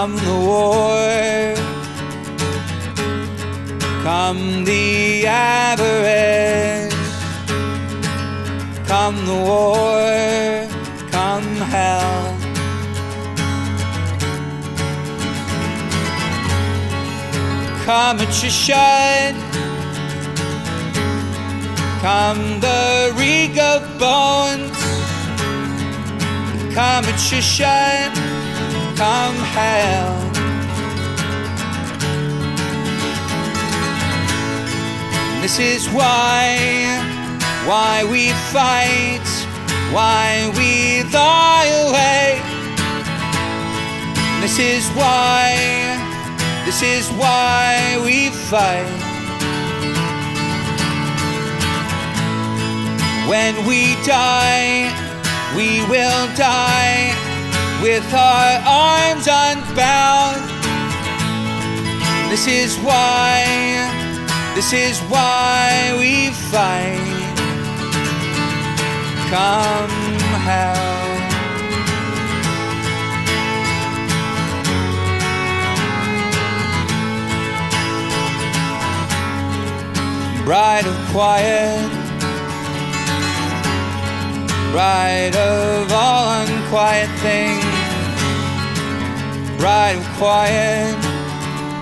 come the war, come the avarice, come the war, come hell. Come at your shed, come the reek of bones, come at your shed, come hell. This is why, why we fight, why we lie awake. This is why, this is why we fight. When we die, we will die with our arms unbound. This is why, this is why we fight. Come hell. Bride of quiet, bride of all unquiet things, bride of quiet,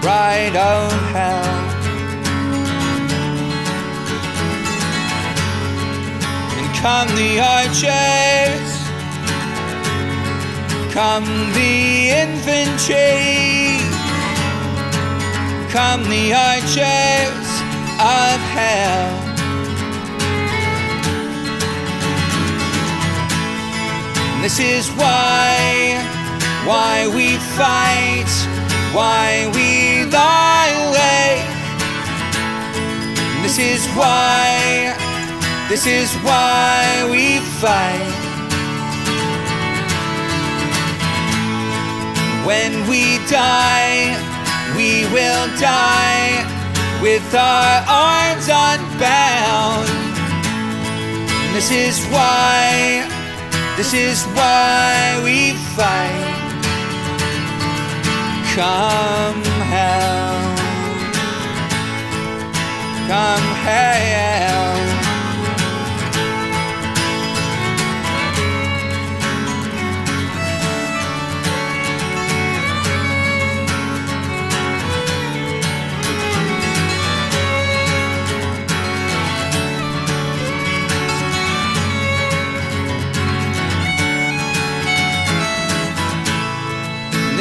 bride of hell. And come the archers, come the infantry, come the archers of hell. This is why, why we fight, why we lie awake. This is why, this is why we fight. When we die, we will die with our arms unbound. This is why, this is why we fight. Come hell, come hell.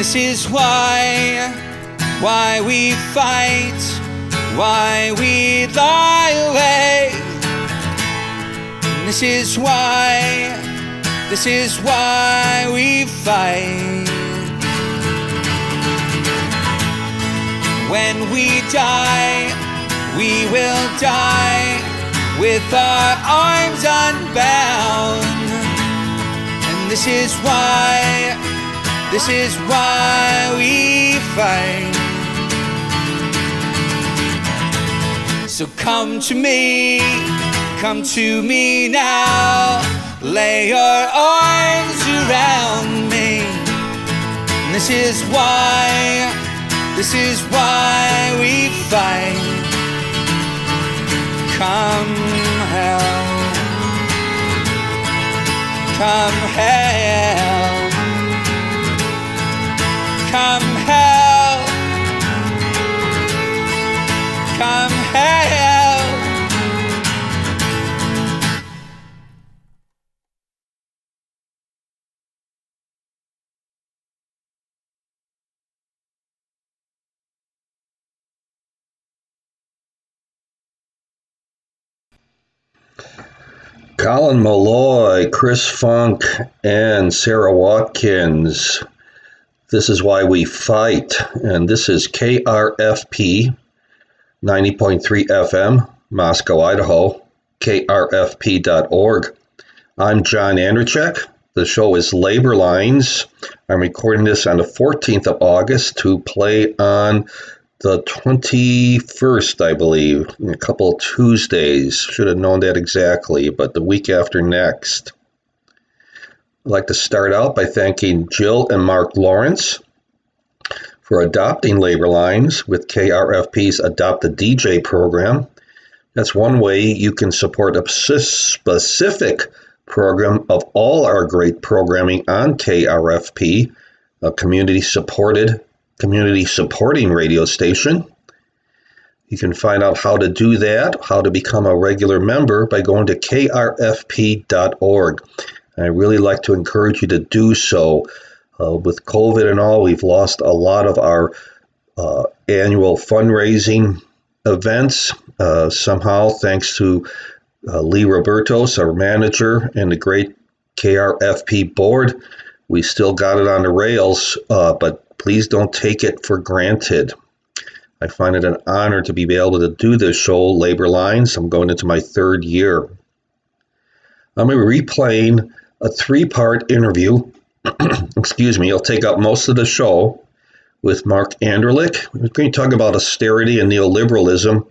This is why, why we fight, why we lie awake. This is why, this is why we fight. When we die, we will die with our arms unbound. And this is why, this is why we fight. So come to me, come to me now. Lay your arms around me. This is why, this is why we fight. Come hell, come hell. Come hell, come hell. Colin Meloy, Chris Funk, and Sara Watkins. This is why we fight, and this is KRFP 90.3 FM, Moscow, Idaho, krfp.org. I'm John Andrzejczyk. The show is Labor Lines. I'm recording this on the 14th of August to play on the 21st, I believe, in a couple Tuesdays. Should have known that exactly, but the week after next. I'd like to start out by thanking Jill and Mark Lawrence for adopting labor lines with KRFP's Adopt a DJ program. That's one way you can support a specific program of all our great programming on KRFP, a community supported, community supporting radio station. You can find out how to do that, how to become a regular member by going to krfp.org. I really like to encourage you to do so. Uh, with COVID and all, we've lost a lot of our uh, annual fundraising events. Uh, somehow, thanks to uh, Lee Robertos, our manager, and the great KRFP board, we still got it on the rails, uh, but please don't take it for granted. I find it an honor to be able to do this show, Labor Lines. I'm going into my third year. I'm replaying a three part interview. Excuse me, I'll take up most of the show with Mark Anderlik. We're going to talk about austerity and neoliberalism.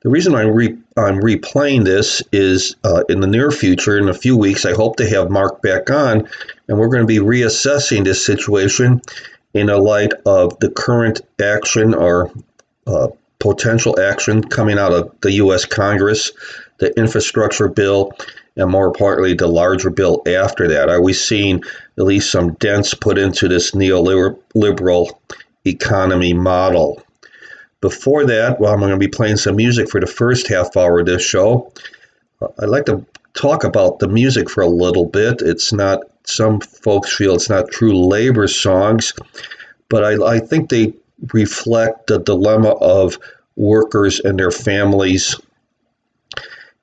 The reason I'm, re- I'm replaying this is uh, in the near future, in a few weeks, I hope to have Mark back on, and we're going to be reassessing this situation in a light of the current action or uh, potential action coming out of the U.S. Congress, the infrastructure bill, and more importantly, the larger bill after that? Are we seeing at least some dents put into this neoliberal economy model? Before that, well, I'm going to be playing some music for the first half hour of this show. Uh, I'd like to talk about the music for a little bit. It's not, some folks feel it's not true labor songs, but I, I think they reflect the dilemma of workers and their families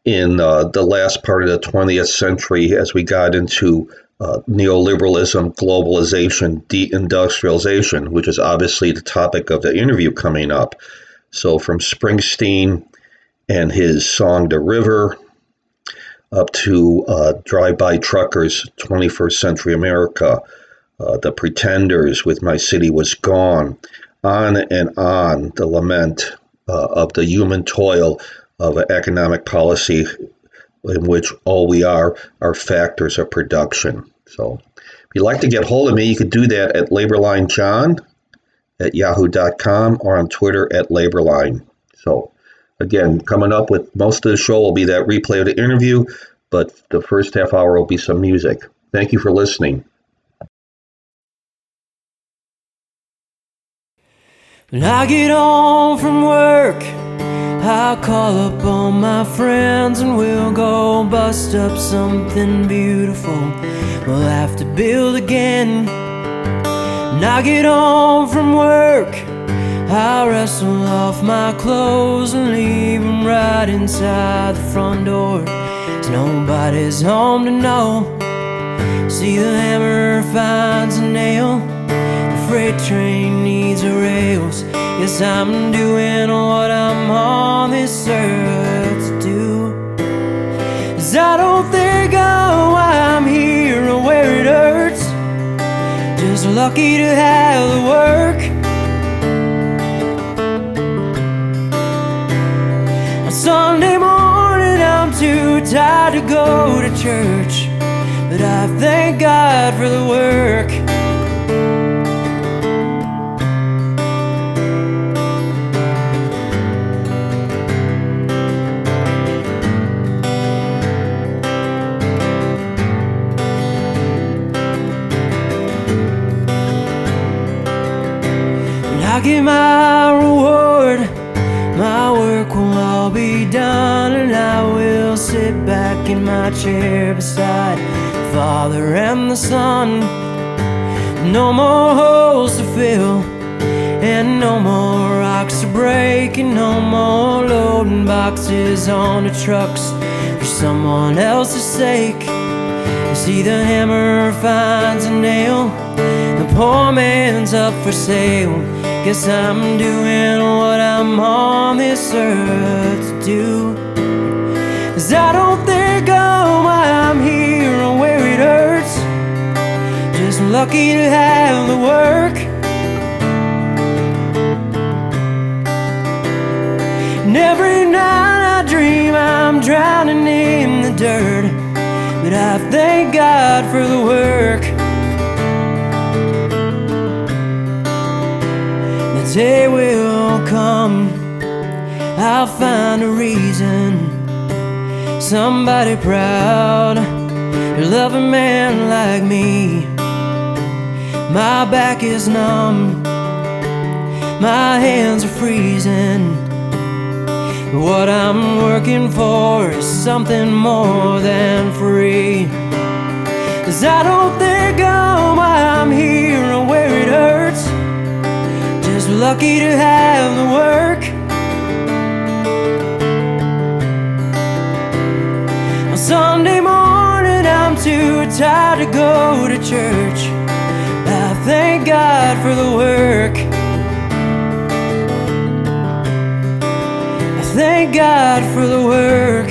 in uh, the last part of the 20th century as we got into uh, neoliberalism, globalization, deindustrialization, which is obviously the topic of the interview coming up. So, from Springsteen and his song The River up to uh, Drive By Truckers, 21st Century America, uh, The Pretenders with My City Was Gone, on and on the lament uh, of the human toil of an economic policy in which all we are are factors of production. So if you'd like to get hold of me, you could do that at laborlinejohn at yahoo.com or on Twitter at laborline. So again, coming up with most of the show will be that replay of the interview, but the first half hour will be some music. Thank you for listening. When I get home from work, I'll call up all my friends and we'll go bust up something beautiful. We'll have to build again. When I get home from work, I'll wrestle off my clothes and leave them right inside the front door. Cause nobody's home to know. See the hammer finds a nail The freight train needs a rails. Yes, I'm doing what I'm on this earth to do. Cause I don't think why I'm here or where it hurts. Just lucky to have the work. On Sunday morning, I'm too tired to go to church. But I thank God for the work. Get my reward, my work will all be done, and I will sit back in my chair beside the Father and the Son. No more holes to fill, and no more rocks to break, and no more loading boxes on the trucks for someone else's sake. See, the hammer finds a nail, the poor man's up for sale. Guess I'm doing what I'm on this earth to do. Cause I don't think oh I'm why I'm here or where it hurts. Just lucky to have the work. And every night I dream I'm drowning in the dirt. But I thank God for the work. Day will come, I'll find a reason. Somebody proud love a man like me. My back is numb, my hands are freezing. What I'm working for is something more than free. Cause I don't think I'm why I'm here or where it hurts. Just lucky to have the work. On Sunday morning, I'm too tired to go to church. I thank God for the work. I thank God for the work.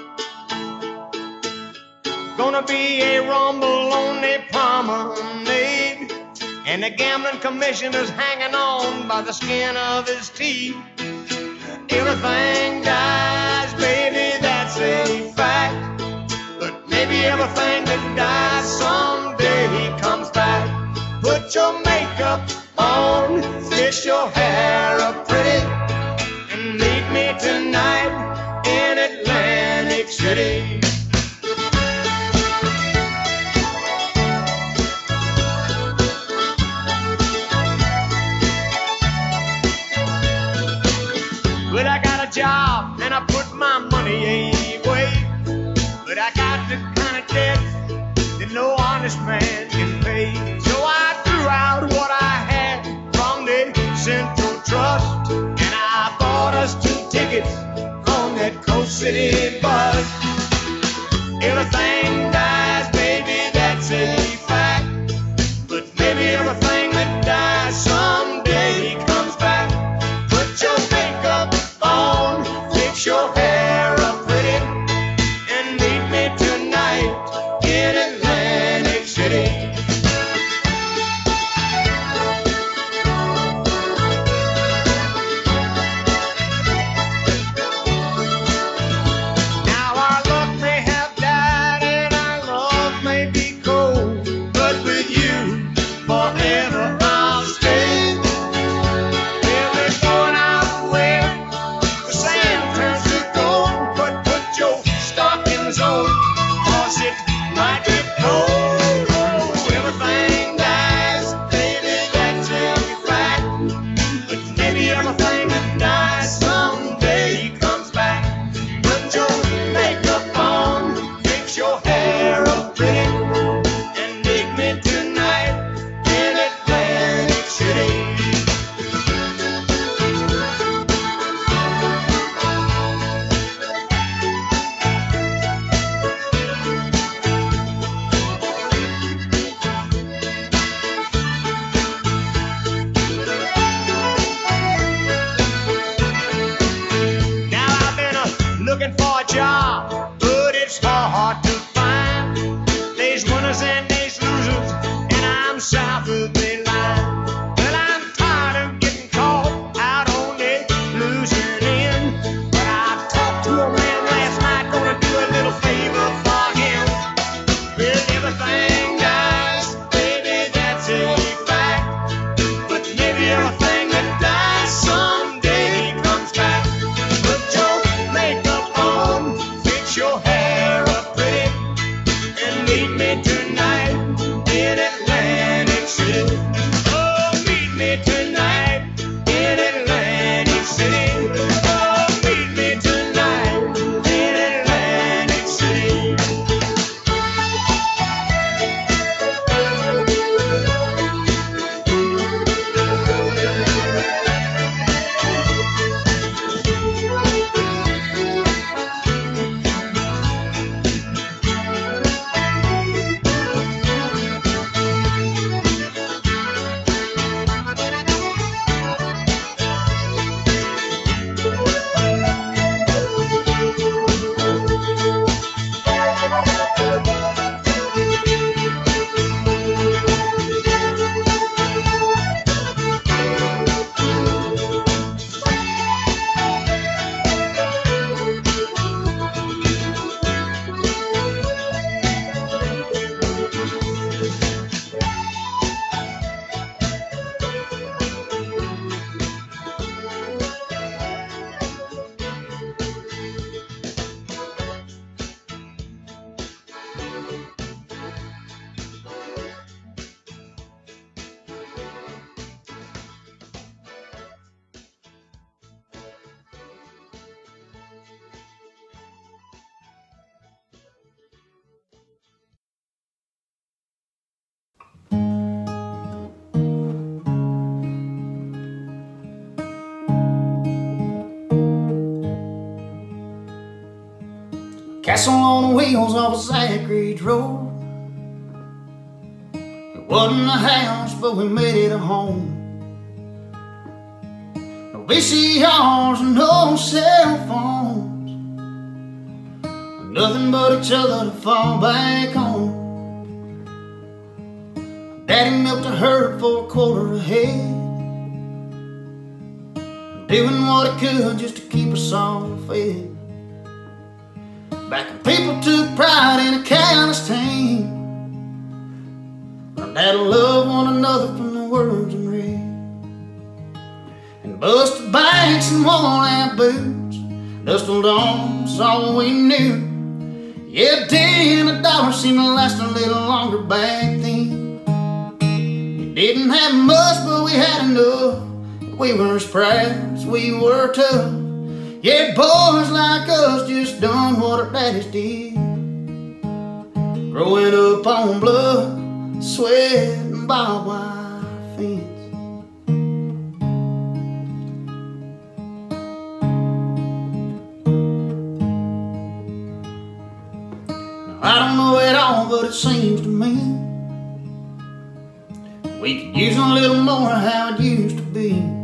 Gonna be a rumble on the promenade. And the gambling commissioner's hanging on by the skin of his teeth. Everything dies, baby, that's a fact. But maybe everything that dies someday comes back. Put your makeup on, fix your hair up pretty, and meet me tonight in Atlantic City. Man Axle on the wheels of a Ridge road. It wasn't a house, but we made it a home. No VCRs, no cell phones. Nothing but each other to fall back on. Daddy milked a herd for a quarter a head. Doing what he could just to keep us all fed. Back when people took pride in a callous team. Learned how to love one another from the words in red. And busted banks and worn out boots. Dustled arms, all we knew. Yeah, and a dollar seemed to last a little longer back then. We didn't have much, but we had enough. We were as proud as we were tough. Yeah, boys like us just done what our daddies did. Growing up on blood, sweat, and barbed wire fence. Now, I don't know it all, but it seems to me we could use a little more how it used to be.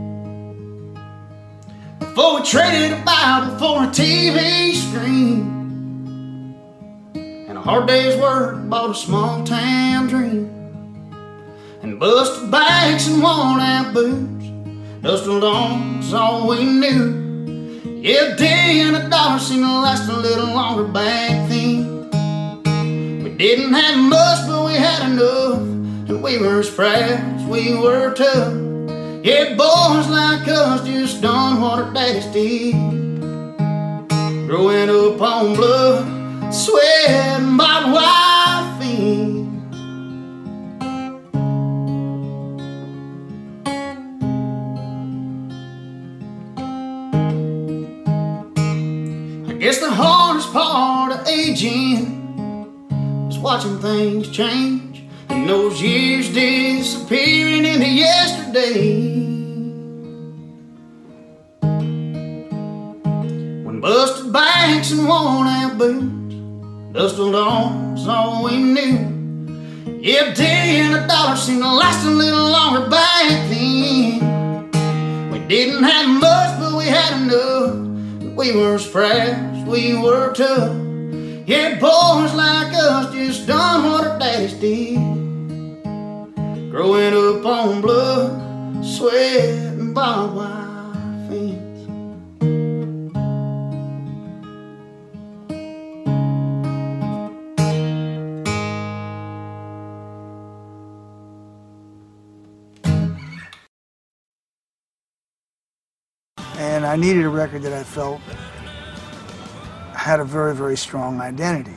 Before we traded a Bible for a TV screen. And a hard day's work bought a small town dream. And busted backs and worn out boots. Dusted arms, all we knew. Yeah, a day and a dollar seemed to last a little longer back then. We didn't have much, but we had enough. And we were as proud as we were tough. Yeah, boys like us just done what our daddies did. Growing up on blood, sweat, and barbed wire fence. I guess the hardest part of aging is watching things change those years disappearing into yesterday. When busted backs and worn out boots, dusted arms, all we knew. Yeah, and a dollar seemed to last a little longer back then. We didn't have much, but we had enough. We were as proud we were tough. Yeah, boys like us just done what our daddies did. Growing up on blood, sweat, and barbed wire fence. and I needed a record that I felt had a very, very strong identity.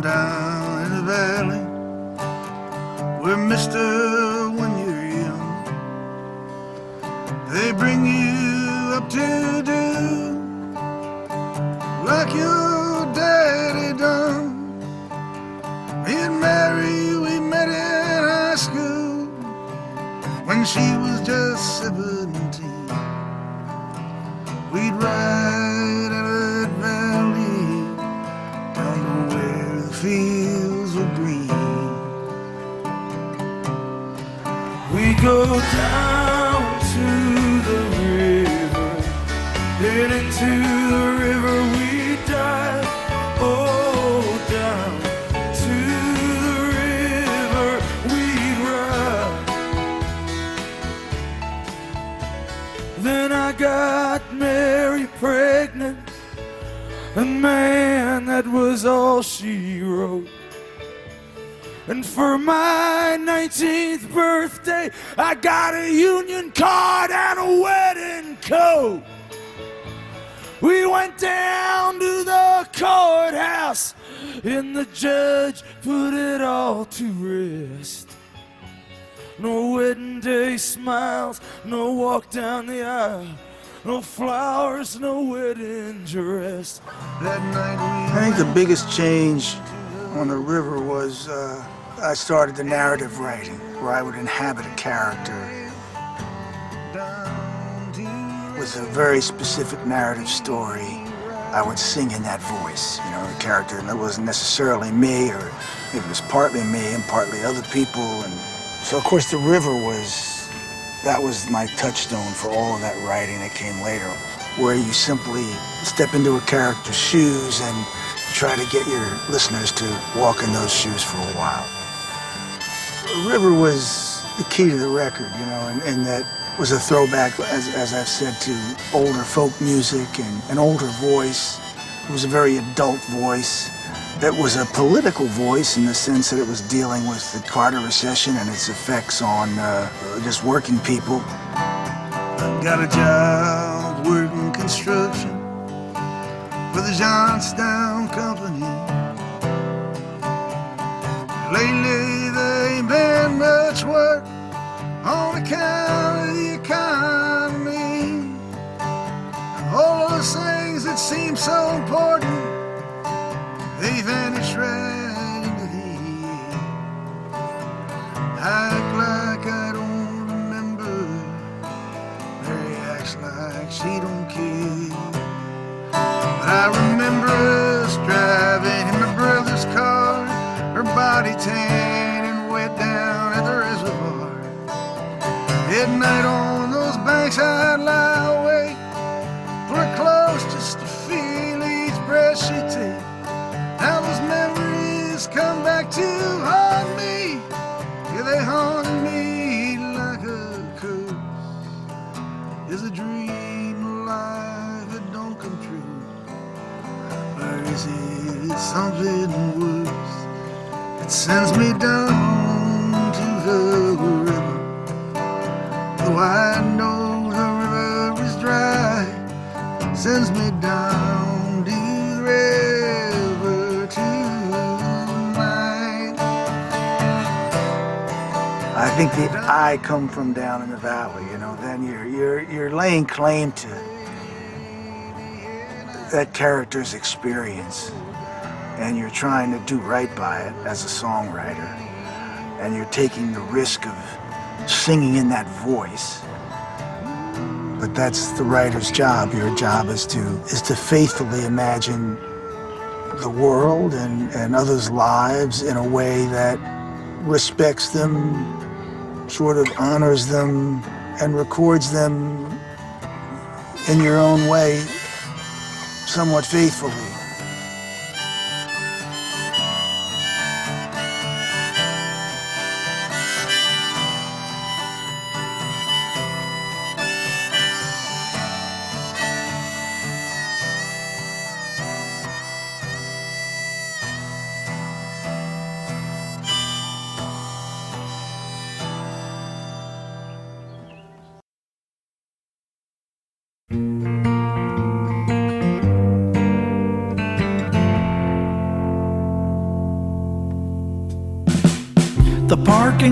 Down in the valley where Mister, when you're young, they bring you up to do like your that was all she wrote. And for my 19th birthday, I got a union card and a wedding coat. We went down to the courthouse, and the judge put it all to rest. No wedding day smiles, no walk down the aisle. No flowers, no wedding dress. That night I think the biggest change on the river was uh, I started the narrative writing, where I would inhabit a character with a very specific narrative story. I would sing in that voice, you know, the character, and it wasn't necessarily me, or it was partly me and partly other people, and so of course the river was that was my touchstone for all of that writing that came later, where you simply step into a character's shoes and try to get your listeners to walk in those shoes for a while. River was the key to the record, you know, and, and that was a throwback, as, as I've said, to older folk music and an older voice. It was a very adult voice. It was a political voice in the sense that it was dealing with the Carter recession and its effects on uh, just working people. I got a job working construction for the Johnstown Company. Lately, there ain't been much work on account of the economy. All those things that seem so important they vanish right into the air. Act like I don't remember. Mary acts like she don't care. But I remember us driving in my brother's car, her body tan and wet down at the reservoir. At night on those banks I'd lie something worse that sends me down to the river? Though I know the river is dry, sends me down to the river tonight. I think the I come from down in the valley, you know, then you're you're you're laying claim to that character's experience and you're trying to do right by it as a songwriter and you're taking the risk of singing in that voice. But that's the writer's job. Your job is to is to faithfully imagine the world and, and others' lives in a way that respects them, sort of honors them, and records them in your own way, somewhat faithfully.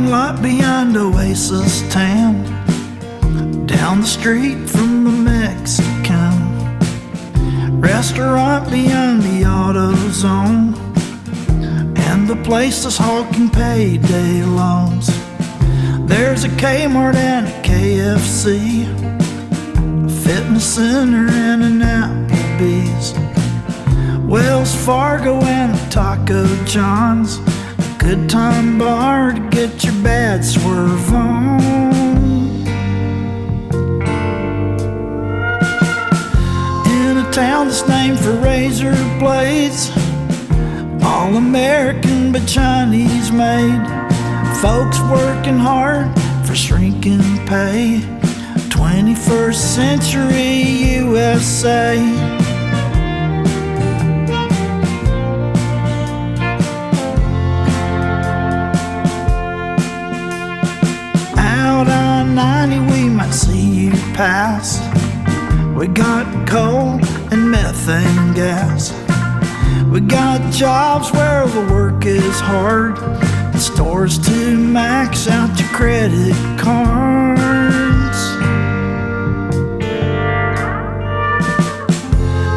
Lot behind Oasis Town, down the street from the Mexican restaurant beyond the auto zone, and the place is hawking payday loans. There's a Kmart and a KFC, a fitness center and an Applebee's, Wells Fargo and a Taco John's. Good time bar to get your bad swerve on. In a town that's named for razor blades, all American but Chinese made. Folks working hard for shrinking pay. 21st century USA. We got coal and methane gas. We got jobs where the work is hard. and stores to max out your credit cards.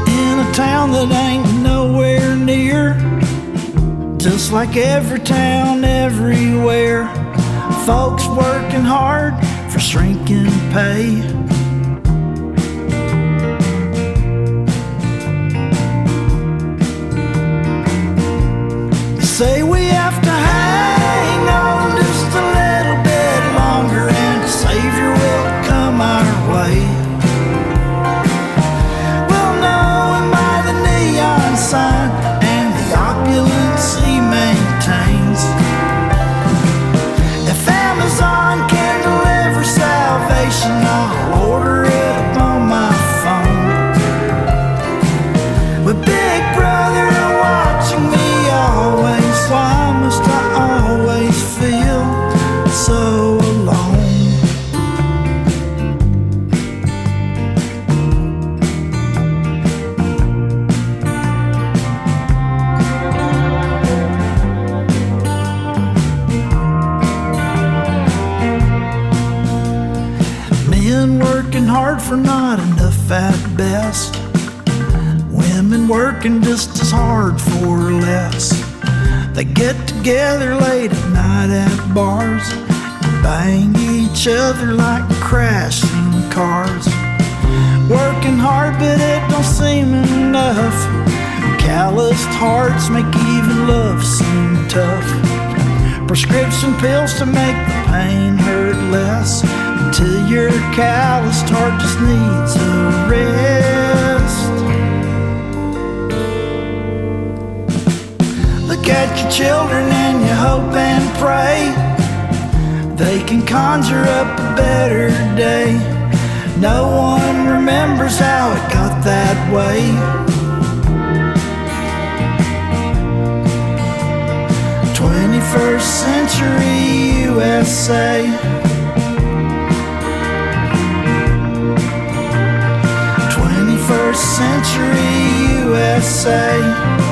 In a town that ain't nowhere near. Just like every town everywhere. Folks working hard for shrinking pay. Say we hard for not enough at best. Women working just as hard for less. They get together late at night at bars and bang each other like crashing cars. Working hard, but it don't seem enough. Calloused hearts make even love seem tough. Prescription pills to make the pain hurt less. Until your calloused heart just needs a rest. Look at your children and you hope and pray they can conjure up a better day. No one remembers how it got that way. 21st century USA. Century USA.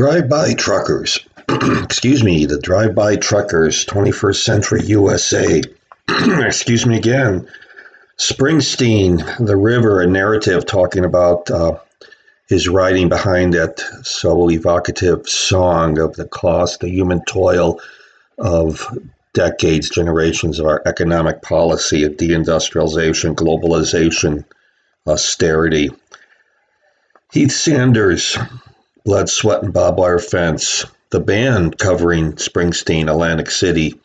Drive-by truckers. Excuse me, the drive-by truckers, 21st century USA. Excuse me again. Springsteen, the river, a narrative talking about uh, his writing behind that so evocative song of the cost, the human toil of decades, generations of our economic policy of deindustrialization, globalization, austerity. Heath Sanders, Blood, Sweat, and Barbed Wire Fence, the band covering Springsteen, Atlantic City,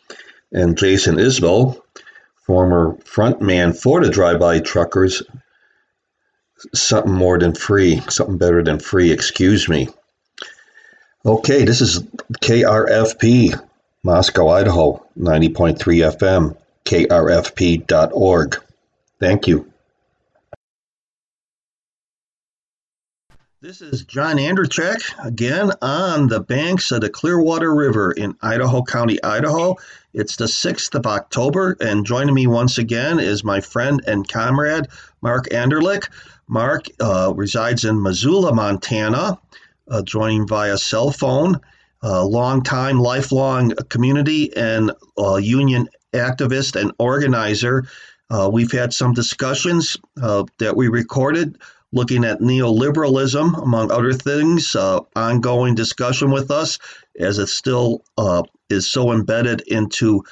and Jason Isbell, former frontman for the Drive By Truckers, something more than free, something better than free, excuse me. Okay, this is KRFP, Moscow, Idaho, 90.3 FM, krfp.org. Thank you. This is John Andrzejczyk again on the banks of the Clearwater River in Idaho County, Idaho. It's the 6th of October, and joining me once again is my friend and comrade, Mark Anderlik. Mark uh, resides in Missoula, Montana, uh, joining via cell phone. A long-time, lifelong community and uh, union activist and organizer. Uh, we've had some discussions uh, that we recorded looking at neoliberalism, among other things, uh, ongoing discussion with us as it still uh, is so embedded into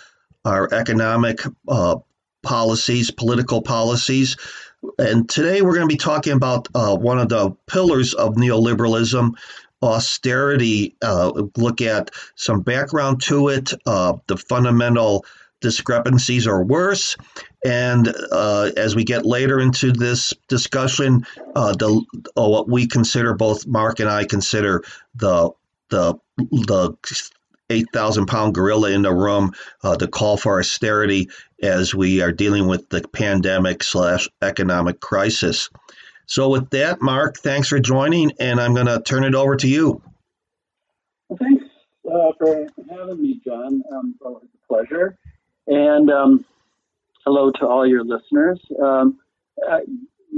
our economic uh, policies, political policies. And today we're going to be talking about uh, one of the pillars of neoliberalism, austerity, uh, look at some background to it, uh, the fundamental discrepancies are worse. And uh, as we get later into this discussion, uh, the uh, what we consider both Mark and I consider the the the eight thousand pound gorilla in the room, uh, the call for austerity as we are dealing with the pandemic slash economic crisis. So with that, Mark, thanks for joining, and I'm going to turn it over to you. Well, thanks uh, for having me, John. Um, it's a pleasure. And um, hello to all your listeners. Um, uh,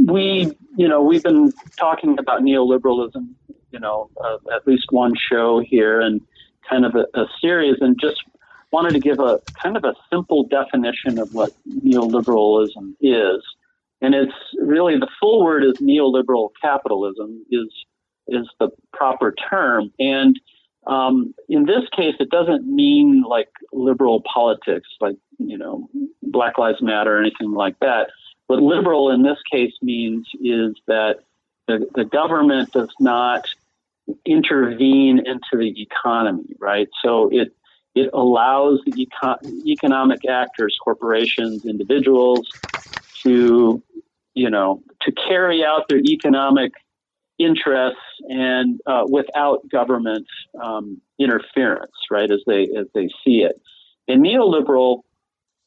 we, you know, we've been talking about neoliberalism, you know, uh, at least one show here and kind of a, a series, and just wanted to give a kind of a simple definition of what neoliberalism is. And it's really the full word is neoliberal capitalism is is the proper term. And um, in this case, it doesn't mean like liberal politics, like you know Black Lives Matter or anything like that. What liberal in this case means is that the, the government does not intervene into the economy, right? So it it allows the econ- economic actors, corporations, individuals, to you know to carry out their economic interests and uh, without government um, interference, right? As they as they see it, and neoliberal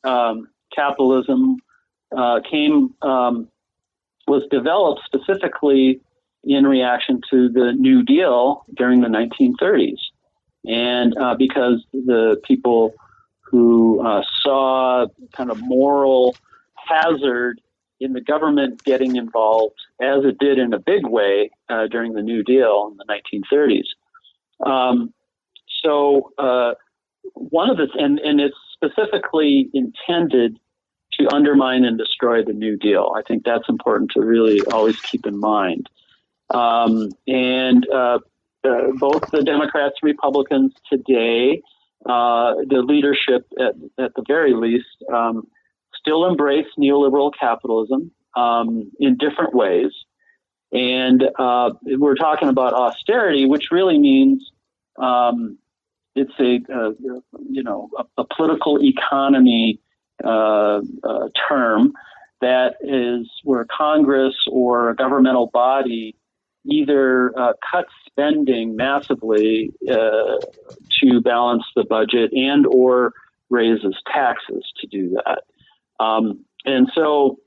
um, capitalism uh, came um, was developed specifically in reaction to the New Deal during the 1930s, and uh, because the people who uh, saw kind of moral hazard in the government getting involved, as it did in a big way uh, during the New Deal in the 1930s. Um, so uh, one of the and and it's specifically intended to undermine and destroy the New Deal. I think that's important to really always keep in mind. Um, and uh, uh, both the Democrats, and Republicans today, uh, the leadership at, at the very least, um, still embrace neoliberal capitalism um, in different ways. And uh, we're talking about austerity, which really means um, it's a, you know a, a political economy uh, uh, term that is where Congress or a governmental body either uh, cuts spending massively uh, to balance the budget and or raises taxes to do that. Um, and so,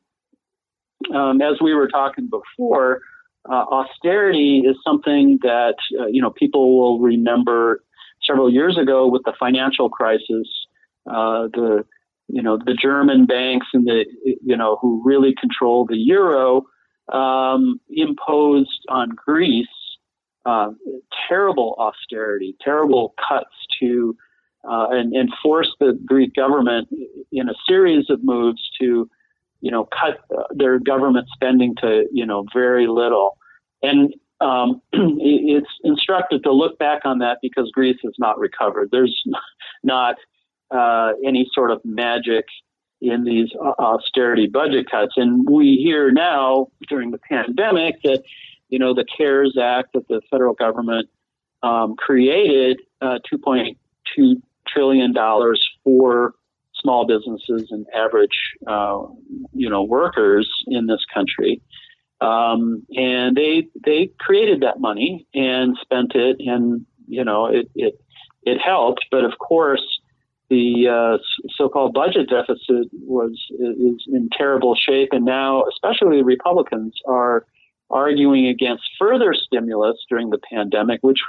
um, as we were talking before, uh, austerity is something that uh, you know people will remember several years ago with the financial crisis. Uh, the you know the German banks and the you know who really control the euro um, imposed on Greece uh, terrible austerity, terrible cuts to uh, and, and force the Greek government in a series of moves to, you know, cut uh, their government spending to, you know, very little. And um, it's instructive to look back on that because Greece has not recovered. There's not uh, any sort of magic in these austerity budget cuts. And we hear now during the pandemic that, you know, the CARES Act that the federal government um, created, uh, 2.2 trillion dollars for small businesses and average, uh, you know, workers in this country. Um, and they they created that money and spent it, and you know, it it it helped. But of course, the uh, so-called budget deficit was is in terrible shape, and now, especially Republicans are arguing against further stimulus during the pandemic, which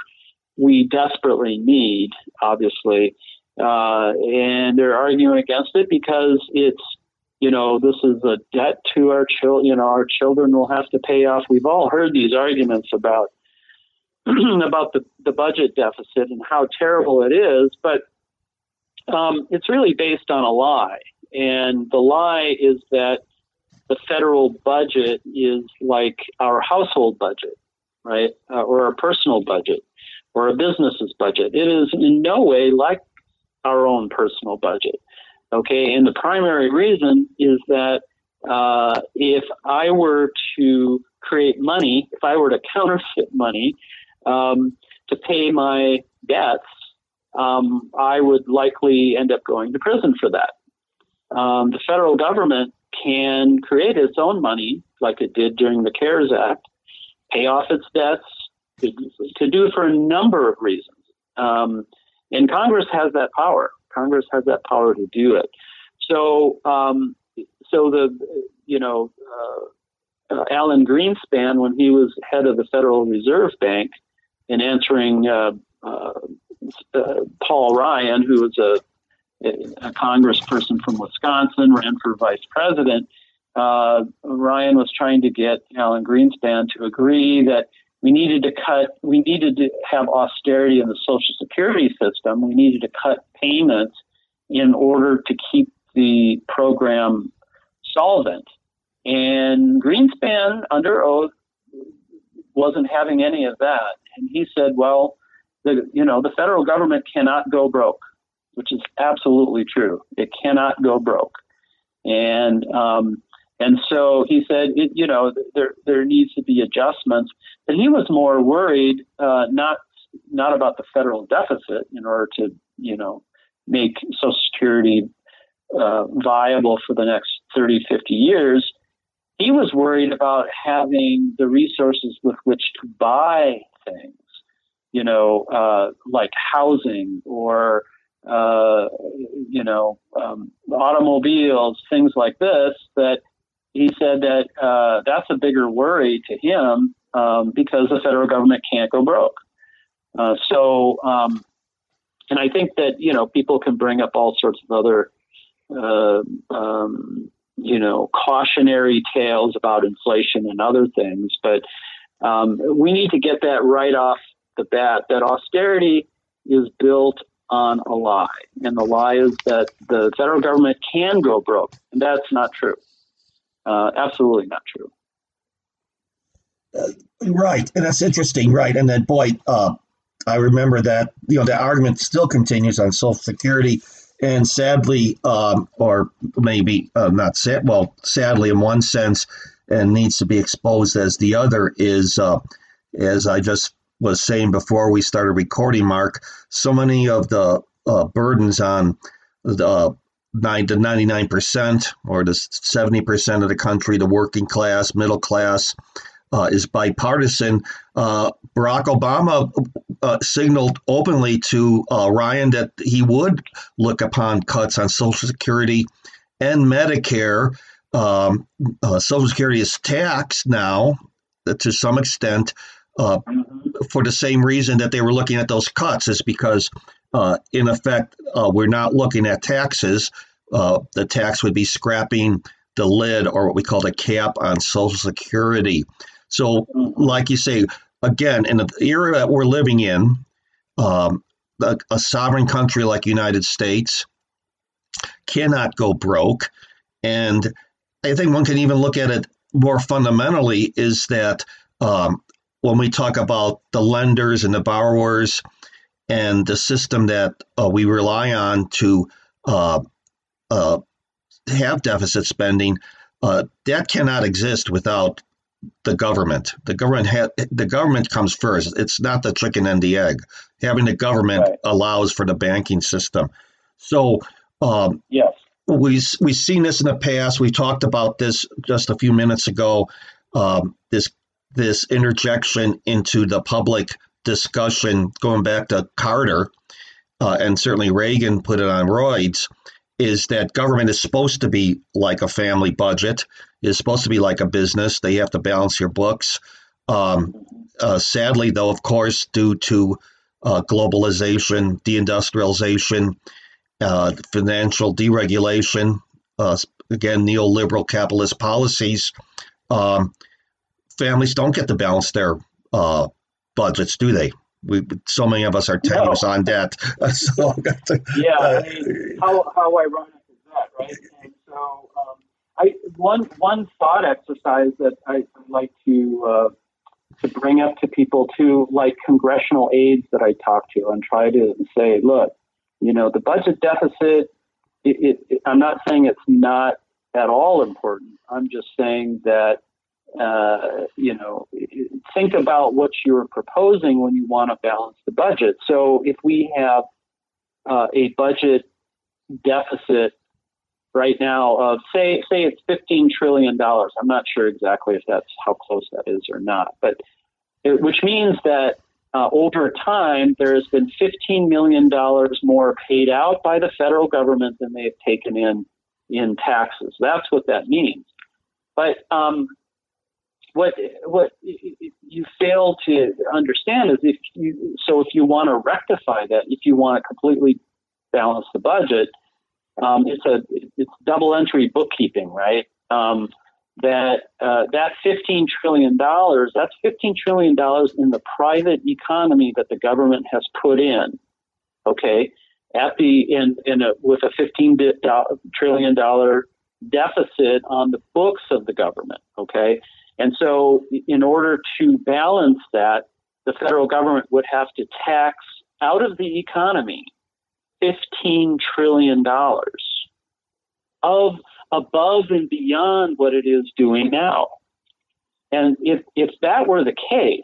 we desperately need, obviously. Uh, and they're arguing against it because it's, you know, this is a debt to our children, you know, our children will have to pay off. We've all heard these arguments about, about the, the budget deficit and how terrible it is, but um, it's really based on a lie. And the lie is that the federal budget is like our household budget, right? Uh, or our personal budget or a business's budget. It is in no way like our own personal budget. Okay, and the primary reason is that uh, if I were to create money, if I were to counterfeit money um, to pay my debts, um, I would likely end up going to prison for that. Um, the federal government can create its own money, like it did during the CARES Act, pay off its debts, to, to do for a number of reasons. Um, and Congress has that power. Congress has that power to do it. So, um, so the you know uh, uh, Alan Greenspan, when he was head of the Federal Reserve Bank, in answering uh, uh uh, Paul Ryan, who was a, a congressperson from Wisconsin, ran for vice president. Uh, Ryan was trying to get Alan Greenspan to agree that we needed to cut, we needed to have austerity in the Social Security system. We needed to cut payments in order to keep the program solvent. And Greenspan, under oath, wasn't having any of that. And he said, well, the, you know, the federal government cannot go broke, which is absolutely true. It cannot go broke. And, um, and so he said, it, you know, there, there needs to be adjustments. But he was more worried, uh, not, not about the federal deficit in order to, you know, make Social Security uh, viable for the next 30, 50 years. He was worried about having the resources with which to buy things, you know, uh, like housing or, uh, you know, um, automobiles, things like this, that he said that uh, that's a bigger worry to him um, because the federal government can't go broke. Uh, so, um, and I think that you know people can bring up all sorts of other, uh, um, you know, cautionary tales about inflation and other things, but um, we need to get that right off the bat. That austerity is built on a lie, and the lie is that the federal government can go broke, and that's not true. Uh, absolutely not true. Uh, right, and that's interesting, right? And then, boy, uh, I remember that you know the argument still continues on Social Security, and sadly, um, or maybe uh, not sad, well, sadly in one sense, and needs to be exposed as the other is, uh, as I just was saying before we started recording, Mark. So many of the uh, burdens on the nine to ninety nine percent, or the seventy percent of the country, the working class, middle class uh, is bipartisan. Uh, Barack Obama uh, signaled openly to uh, Ryan that he would look upon cuts on Social Security and Medicare. Um, uh, Social Security is taxed now to some extent uh, for the same reason that they were looking at those cuts, is because, in effect, we're not looking at taxes. the tax would be scrapping the lid or what we call the cap on Social Security. So, like you say, again, in the era that we're living in, um, a, a sovereign country like United States cannot go broke. And I think one can even look at it more fundamentally is that um, when we talk about the lenders and the borrowers and the system that uh, we rely on to uh, uh, have deficit spending, uh, that cannot exist without the government. The government ha- the government comes first. It's not the chicken and the egg. Having the government right. allows for the banking system. So um, yes, we we've seen this in the past. We talked about this just a few minutes ago. Um, this this interjection into the public discussion, going back to Carter, uh, and certainly Reagan put it on roids, is that government is supposed to be like a family budget is supposed to be like a business. They have to balance your books. Um, uh, sadly, though, of course, due to uh, globalization, deindustrialization, uh, financial deregulation, uh, again, neoliberal capitalist policies, um, families don't get to balance their uh, budgets, do they? We, so many of us are tenuous no. on debt. so to, yeah, I mean, how, how ironic is that, right? And so, um, I one one thought exercise that I like to uh, to bring up to people too, like congressional aides that I talk to, and try to say, look, you know, the budget deficit. It, it, it, I'm not saying it's not at all important. I'm just saying that uh, you know, think about what you're proposing when you want to balance the budget. So if we have uh, a budget deficit right now of say say it's 15 trillion dollars. I'm not sure exactly if that's how close that is or not, but it, which means that uh, over time there has been 15 million dollars more paid out by the federal government than they've taken in in taxes. That's what that means. But um, what what you fail to understand is if you so if you want to rectify that, if you want to completely balance the budget, um, it's a it's double entry bookkeeping, right? Um, that uh, that 15 trillion dollars that's 15 trillion dollars in the private economy that the government has put in okay at the in in a, with a 15 trillion dollar deficit on the books of the government okay and so in order to balance that the federal government would have to tax out of the economy 15 trillion dollars of above and beyond what it is doing now. And if, if that were the case,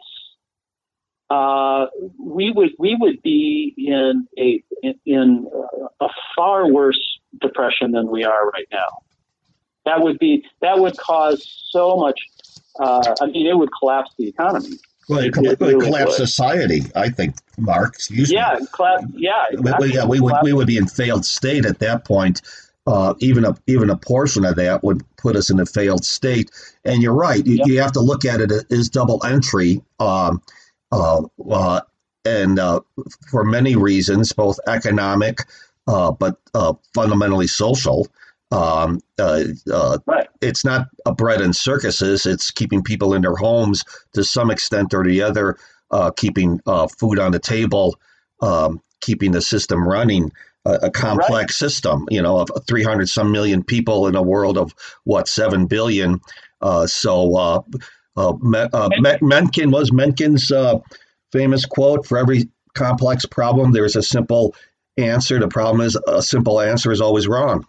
uh, we would we would be in a in a far worse depression than we are right now. That would be that would cause so much. Uh, I mean, it would collapse the economy. Well, it, it, would collapse society. I think, Mark. Excuse yeah, me. Collapse, yeah, exactly. we, yeah. We would we would be in failed state at that point uh, even a even a portion of that would put us in a failed state. And you're right; you, yep. you have to look at it as double entry, um, uh, uh, and uh, for many reasons, both economic, uh, but uh, fundamentally social. Um, Uh. right. It's not a bread and circuses; it's keeping people in their homes to some extent or the other, uh, keeping food on the table, um, keeping the system running a, a complex right. system, you know, of 300 some million people in a world of what, 7 billion. Uh, so, uh, uh, uh Mencken was Mencken's uh, famous quote for every complex problem, there's a simple answer. The problem is a simple answer is always wrong.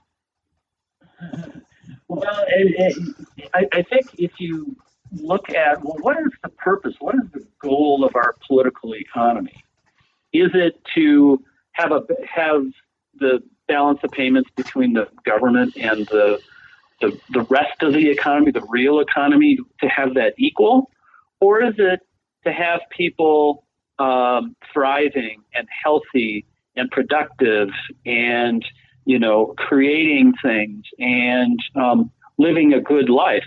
Well, it, it, I, I think if you look at, well, what is the purpose? What is the goal of our political economy? Is it to have a have the balance of payments between the government and the, the the rest of the economy, the real economy, to have that equal, or is it to have people um, thriving and healthy and productive and you know creating things and um, living a good life?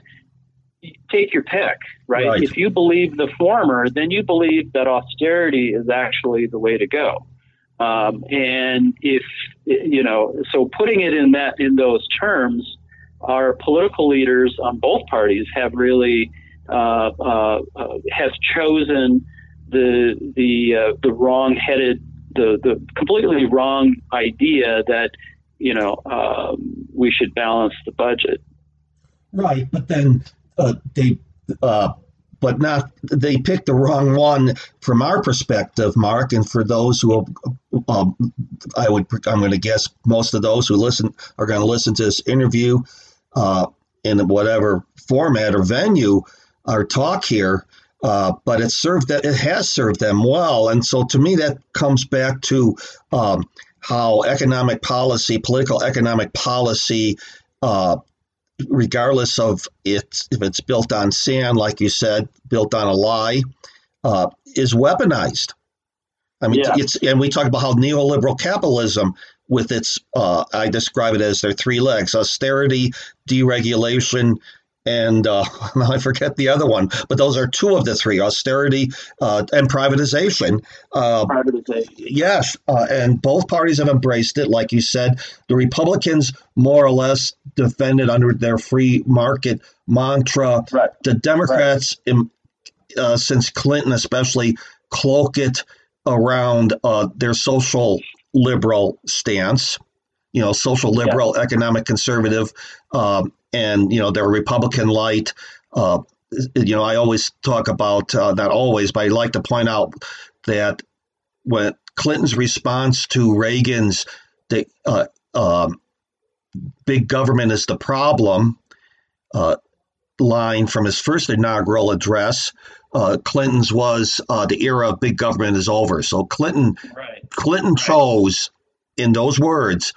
take your pick, right? right? If you believe the former, then you believe that austerity is actually the way to go. Um, and if you know, so putting it in that in those terms, our political leaders on both parties have really uh, uh, uh, have chosen the the uh, the wrong headed the the completely wrong idea that you know um, we should balance the budget. Right, but then uh, they uh, but not they picked the wrong one from our perspective, Mark, and for those who, um, I would, I'm going to guess most of those who listen are going to listen to this interview uh, in whatever format or venue our talk here. Uh, but it served that it has served them well, and so to me that comes back to um, how economic policy, political economic policy, uh, regardless of it, if it's built on sand, like you said, built on a lie, uh, is weaponized. I mean, yeah. it's and we talk about how neoliberal capitalism, with its, uh, I describe it as their three legs: austerity, deregulation, and uh, I forget the other one, but those are two of the three: austerity uh, and privatization. Uh, privatization. Yes, uh, and both parties have embraced it. Like you said, the Republicans more or less defended under their free market mantra. Right. The Democrats, right. uh, since Clinton especially, cloak it around uh, their social liberal stance. You know, social liberal, yeah. economic conservative. Um, and you know they're Republican light. Uh, you know, I always talk about uh, not always, but I like to point out that when Clinton's response to Reagan's the uh, um, big government is the problem uh, line from his first inaugural address. Uh, Clinton's was uh, the era of big government is over. So Clinton, right. Clinton right. chose in those words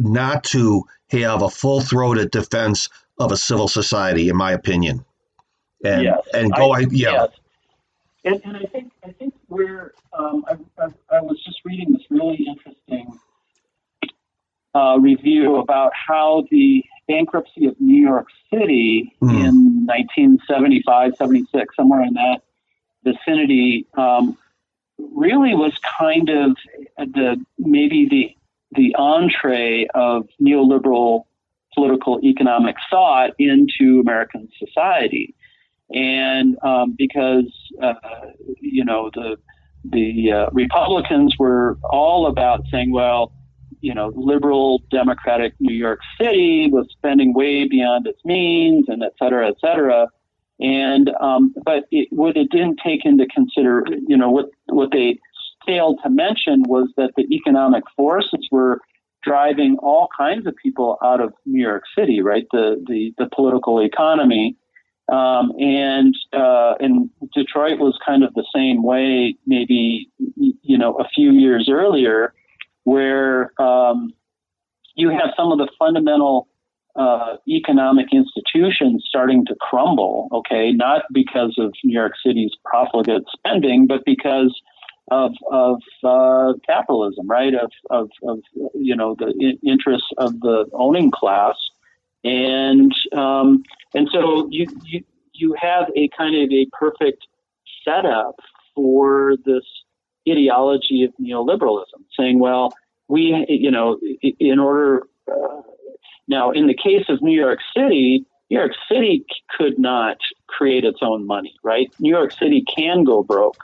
not to have a full throated defense of a civil society, in my opinion. And yes. and go, I, I yeah. Yes. And, and I think I think we're um, I, I, I, was just reading this really interesting uh, review about how the bankruptcy of New York City Hmm. in 1975, 76, somewhere in that vicinity, um, really was kind of the maybe the the entree of neoliberal political economic thought into American society, and um, because uh, you know the the uh, Republicans were all about saying, well, you know, liberal democratic New York City was spending way beyond its means, and et cetera, et cetera. And um, but it, what it didn't take into consider, you know, what what they failed to mention was that the economic forces were driving all kinds of people out of New York City, right? The the, the political economy, um, and uh, and Detroit was kind of the same way, maybe you know a few years earlier, where um, you have some of the fundamental uh, economic institutions starting to crumble. Okay, not because of New York City's profligate spending, but because of of uh, capitalism, right? Of, of of you know the interests of the owning class, and um, and so you you you have a kind of a perfect setup for this ideology of neoliberalism, saying, well, we you know in order uh, now in the case of New York City. New York City could not create its own money, right? New York City can go broke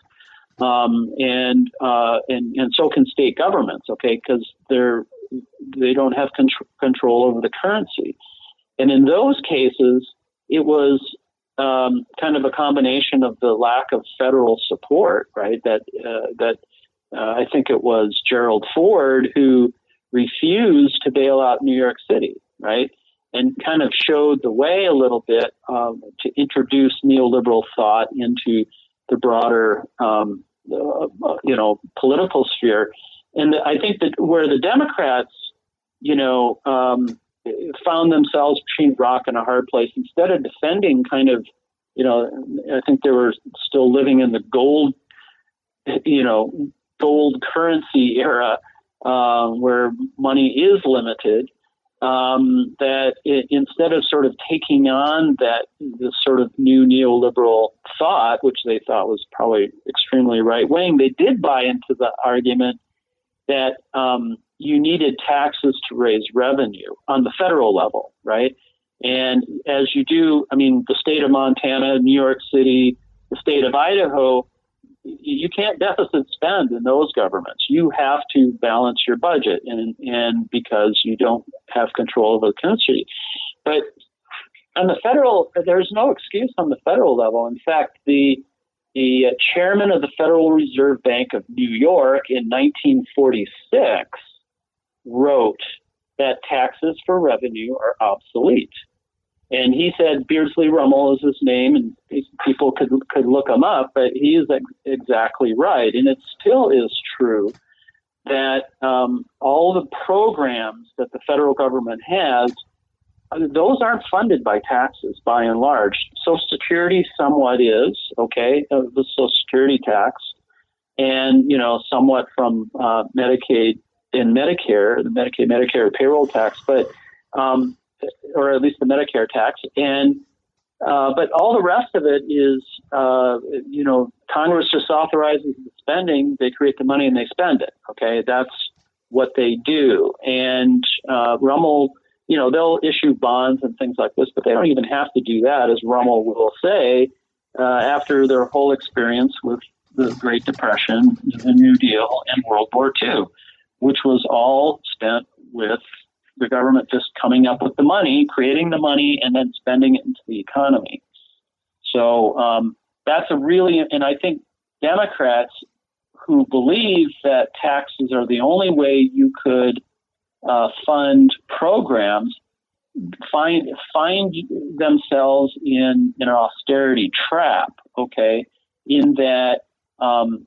um, and uh, and and so can state governments, okay, because they're they don't have contr- control over the currency, and in those cases, it was um, kind of a combination of the lack of federal support, right? That uh, that uh, I think it was Gerald Ford who refused to bail out New York City, right? And kind of showed the way a little bit um, to introduce neoliberal thought into the broader, um, you know, political sphere. And I think that where the Democrats, you know, um, found themselves between rock and a hard place, instead of defending kind of, you know, I think they were still living in the gold, you know, gold currency era um, where money is limited. Um, that it, instead of sort of taking on that this sort of new neoliberal thought, which they thought was probably extremely right wing, they did buy into the argument that um, you needed taxes to raise revenue on the federal level, right? And as you do, I mean, the state of Montana, New York City, the state of Idaho, you can't deficit spend in those governments. You have to balance your budget, and and because you don't have control of the country. But on the federal, there's no excuse on the federal level. In fact, the the chairman of the Federal Reserve Bank of New York in 1946 wrote that taxes for revenue are obsolete. And he said Beardsley Ruml is his name, and people could could look him up, but he is ex- exactly right. And it still is true that um, all the programs that the federal government has, uh, those aren't funded by taxes by and large. Social Security somewhat is okay, uh, the Social Security tax, and you know somewhat from uh, Medicaid and Medicare, the Medicaid Medicare payroll tax, but um, or at least the Medicare tax, and uh, but all the rest of it is, uh, you know, Congress just authorizes the spending, they create the money and they spend it. Okay, that's what they do. And uh, Ruml, you know, they'll issue bonds and things like this, but they don't even have to do that, as Ruml will say, uh, after their whole experience with the Great Depression, the New Deal, and World War II, which was all spent with the government just coming up with the money, creating the money, and then spending it into the economy. So um, that's a really, and I think Democrats who believe that taxes are the only way you could uh, fund programs find find themselves in, in an austerity trap. Okay, in that um,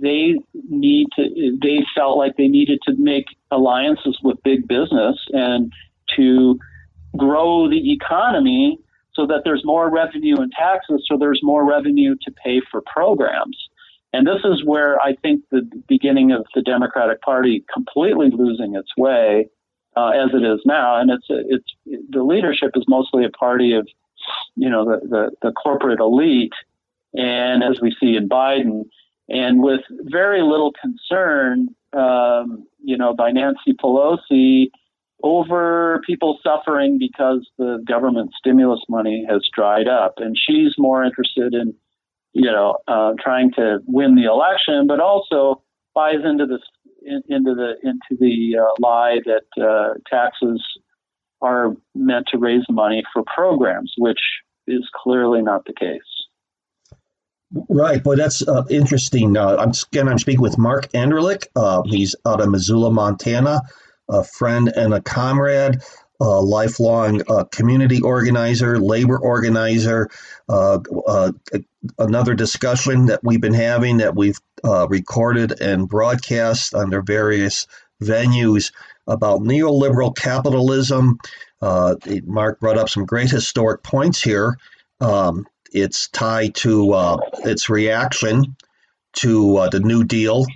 they need to they felt like they needed to make alliances with big business and to grow the economy so that there's more revenue in taxes so there's more revenue to pay for programs. And this is where I think the beginning of the Democratic Party completely losing its way uh, as it is now, and it's it's the leadership is mostly a party of you know the, the, the corporate elite, and as we see in Biden, and with very little concern, um, you know, by Nancy Pelosi over people suffering because the government stimulus money has dried up, and she's more interested in you know uh, trying to win the election, but also buys into this in, into the into the uh, lie that uh, taxes are meant to raise money for programs, which is clearly not the case. Right, but that's uh, interesting. Uh, I'm again, I'm speaking with Mark Anderlik. Uh, he's out of Missoula, Montana, a friend and a comrade, a lifelong uh, community organizer, labor organizer. Uh, uh, another discussion that we've been having that we've recorded and broadcast under various venues about neoliberal capitalism. Mark brought up some great historic points here. Um, it's tied to uh, its reaction to uh, the New Deal.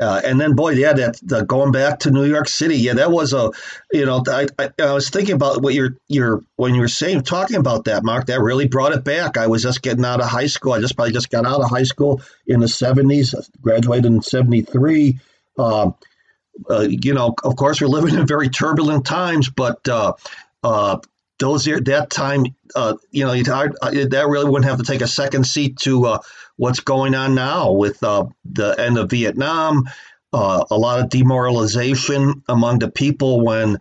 Uh, and then, boy, yeah, that the, going back to New York City, yeah, that was a, you know, I, I, I, was thinking about what you're, you're when you were saying, talking about that, Mark, that really brought it back. I was just getting out of high school. I just probably just got out of high school in the '70s, graduated in '73. Um, uh, you know, of course, we're living in very turbulent times, but uh, uh, those that time, uh, you know, uh, that really wouldn't have to take a second seat to uh, what's going on now with uh, the end of Vietnam, uh, a lot of demoralization among the people when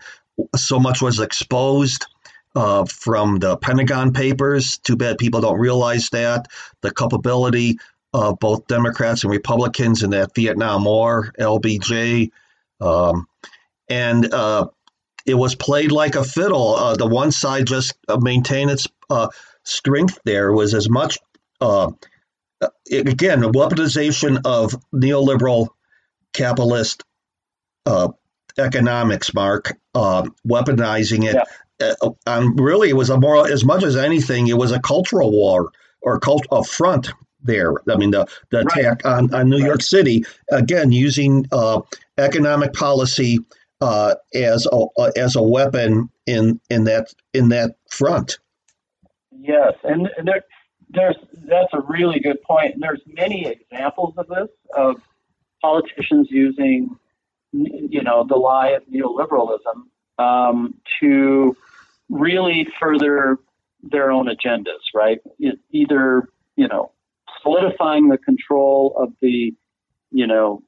so much was exposed. Uh, from the Pentagon Papers. Too bad people don't realize that. The culpability of both Democrats and Republicans in that Vietnam War, LBJ. Um, and it was played like a fiddle. Uh, the one side just uh, maintained its uh, strength there was as much, uh, again, a weaponization of neoliberal capitalist uh, economics, Mark, um, weaponizing it. Yeah. Uh, and really, it was a more, as much as anything, it was a cultural war or cult, a front there. I mean, the, the attack right. on, on New right. York City, again, using economic policy uh, as a uh, as a weapon in in that in that front. Yes, and there, there's that's a really good point. And there's many examples of this of politicians using you know the lie of neoliberalism um, to really further their own agendas. Right, it, either you know solidifying the control of the you know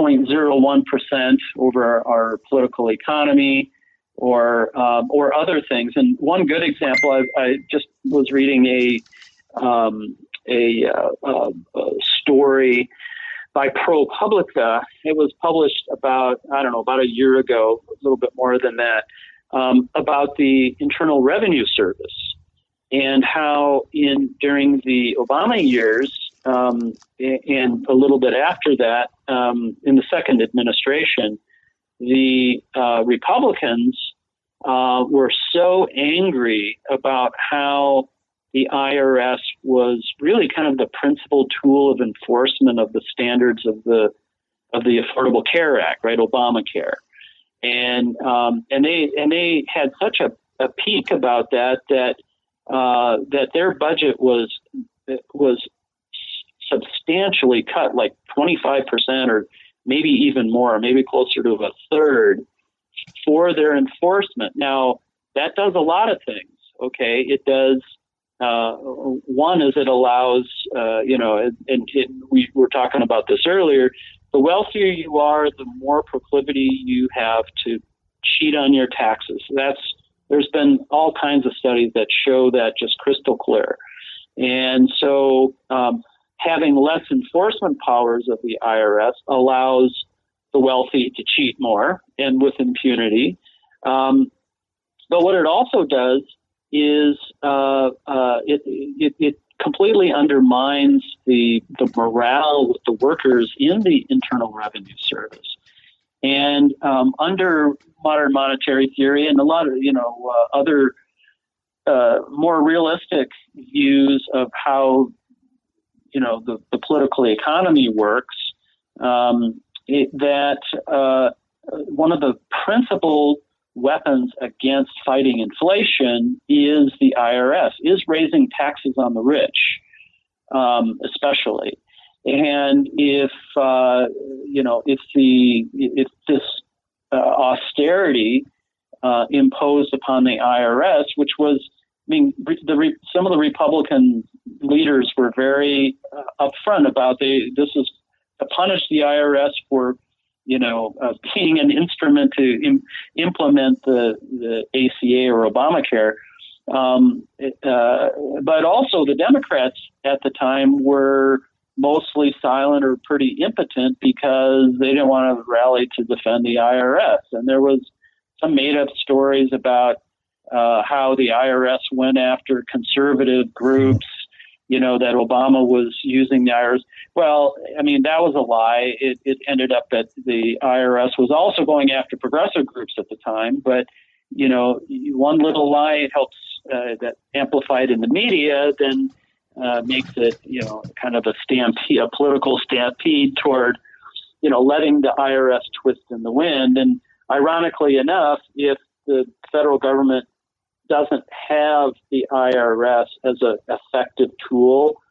0.01% over our political economy or um, or other things. And one good example, I, I just was reading a um, a, uh, uh, a, story by ProPublica. It was published about I don't know about a year ago, a little bit more than that, um, about the Internal Revenue Service and how in during the Obama years um, and a little bit after that, um, in the second administration, the uh, Republicans uh, were so angry about how the IRS was really kind of the principal tool of enforcement of the standards of the of the Affordable Care Act, right, Obamacare, and um, and they and they had such a, a pique about that that uh, that their budget was was substantially cut, like 25% or maybe even more, maybe closer to a third for their enforcement. Now, that does a lot of things. Okay, it does. Uh, one is it allows, uh, you know, and, and we were talking about this earlier. The wealthier you are, the more proclivity you have to cheat on your taxes. That's there's been all kinds of studies that show that just crystal clear. And so um, having less enforcement powers of the IRS allows the wealthy to cheat more and with impunity. Um, but what it also does is uh, uh, it, it, it, completely undermines the, the morale with the workers in the Internal Revenue Service. And um, under modern monetary theory and a lot of you know uh, other uh, more realistic views of how you know the, the political economy works, um, it, that uh, one of the principal weapons against fighting inflation is the IRS, is raising taxes on the rich, um, especially. And if uh, you know, if the if this uh, austerity uh, imposed upon the IRS, which was, I mean, the some of the Republican leaders were very uh, upfront about they this is to punish the IRS for you know, uh, being an instrument to Im- implement the, the ACA or Obamacare. Um, uh, but also, the Democrats at the time were mostly silent or pretty impotent because they didn't want to rally to defend the IRS. And there was some made up stories about uh, how the IRS went after conservative groups you know, that Obama was using the IRS. Well, I mean, that was a lie. It, it ended up that the IRS was also going after progressive groups at the time. But, you know, one little lie helps uh, that amplified in the media then uh, makes it, you know, kind of a stampede, a political stampede toward, you know, letting the IRS twist in the wind. And ironically enough, if the federal government doesn't have the IRS as an effective tool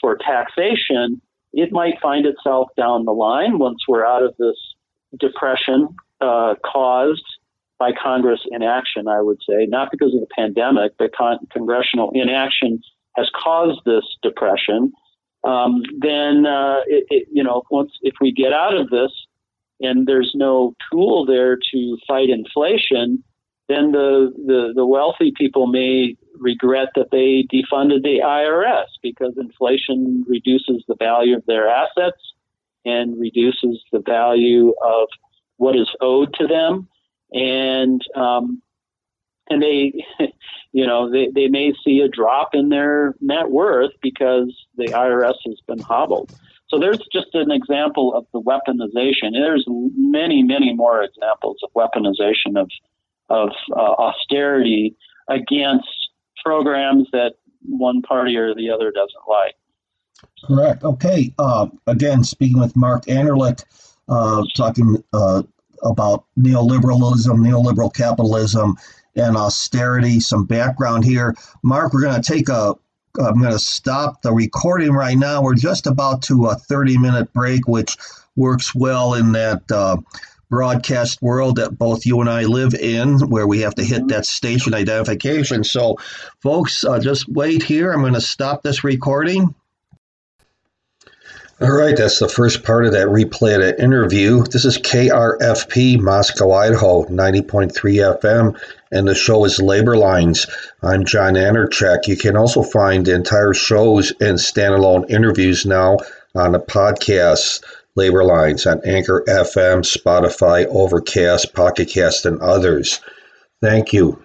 for taxation, it might find itself down the line once we're out of this depression uh, caused by Congress inaction, I would say, not because of the pandemic, but con- congressional inaction has caused this depression. Um, then, uh, it, it, you know, once if we get out of this and there's no tool there to fight inflation, then the, the, the wealthy people may regret that they defunded the IRS because inflation reduces the value of their assets and reduces the value of what is owed to them. And, um, and they, you know, they, they may see a drop in their net worth because the IRS has been hobbled. So there's just an example of the weaponization. There's many, many more examples of weaponization of of uh, austerity against programs that one party or the other doesn't like. Correct. Okay. Uh, again, speaking with Mark Anderlik, uh, talking uh, about neoliberalism, neoliberal capitalism, and austerity. Some background here. Mark, we're going to take a I'm going to stop the recording right now. We're just about to a 30 minute break, which works well in that uh, broadcast world that both you and I live in, where we have to hit that station identification. So, folks, uh, just wait here. I'm going to stop this recording. All right, that's the first part of that replay of that interview. This is KRFP Moscow, Idaho, 90.3 FM, and the show is Labor Lines. I'm John Anerchek. You can also find the entire shows and standalone interviews now on the podcast labor lines on Anchor FM, Spotify, Overcast, Pocket Cast, and others. Thank you.